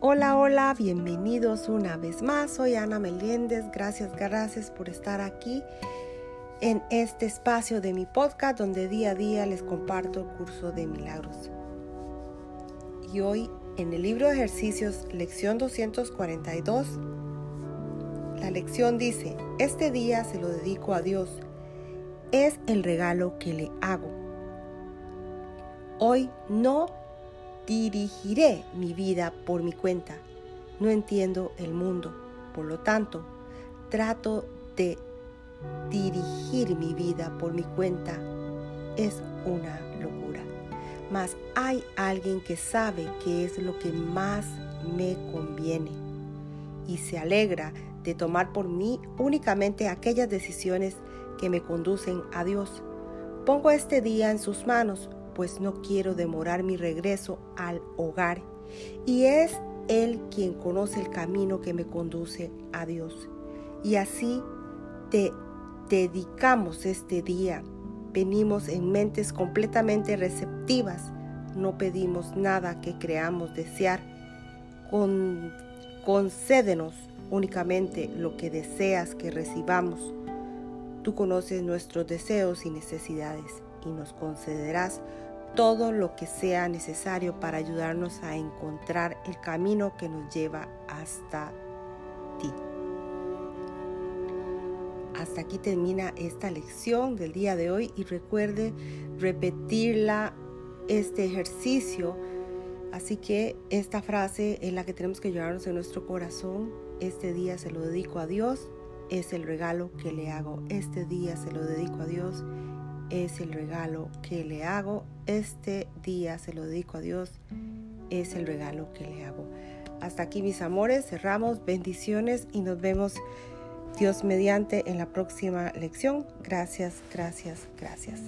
Hola, hola, bienvenidos una vez más. Soy Ana Meléndez. Gracias, gracias por estar aquí en este espacio de mi podcast donde día a día les comparto el curso de milagros. Y hoy en el libro de ejercicios, lección 242, la lección dice, este día se lo dedico a Dios. Es el regalo que le hago. Hoy no dirigiré mi vida por mi cuenta. No entiendo el mundo, por lo tanto, trato de dirigir mi vida por mi cuenta. Es una locura. Mas hay alguien que sabe qué es lo que más me conviene y se alegra de tomar por mí únicamente aquellas decisiones que me conducen a Dios. Pongo este día en sus manos pues no quiero demorar mi regreso al hogar. Y es Él quien conoce el camino que me conduce a Dios. Y así te dedicamos este día. Venimos en mentes completamente receptivas. No pedimos nada que creamos desear. Con, concédenos únicamente lo que deseas que recibamos. Tú conoces nuestros deseos y necesidades y nos concederás todo lo que sea necesario para ayudarnos a encontrar el camino que nos lleva hasta ti. Hasta aquí termina esta lección del día de hoy y recuerde repetirla, este ejercicio. Así que esta frase es la que tenemos que llevarnos en nuestro corazón. Este día se lo dedico a Dios, es el regalo que le hago. Este día se lo dedico a Dios es el regalo que le hago. Este día se lo dedico a Dios. Es el regalo que le hago. Hasta aquí mis amores, cerramos. Bendiciones y nos vemos Dios mediante en la próxima lección. Gracias, gracias, gracias.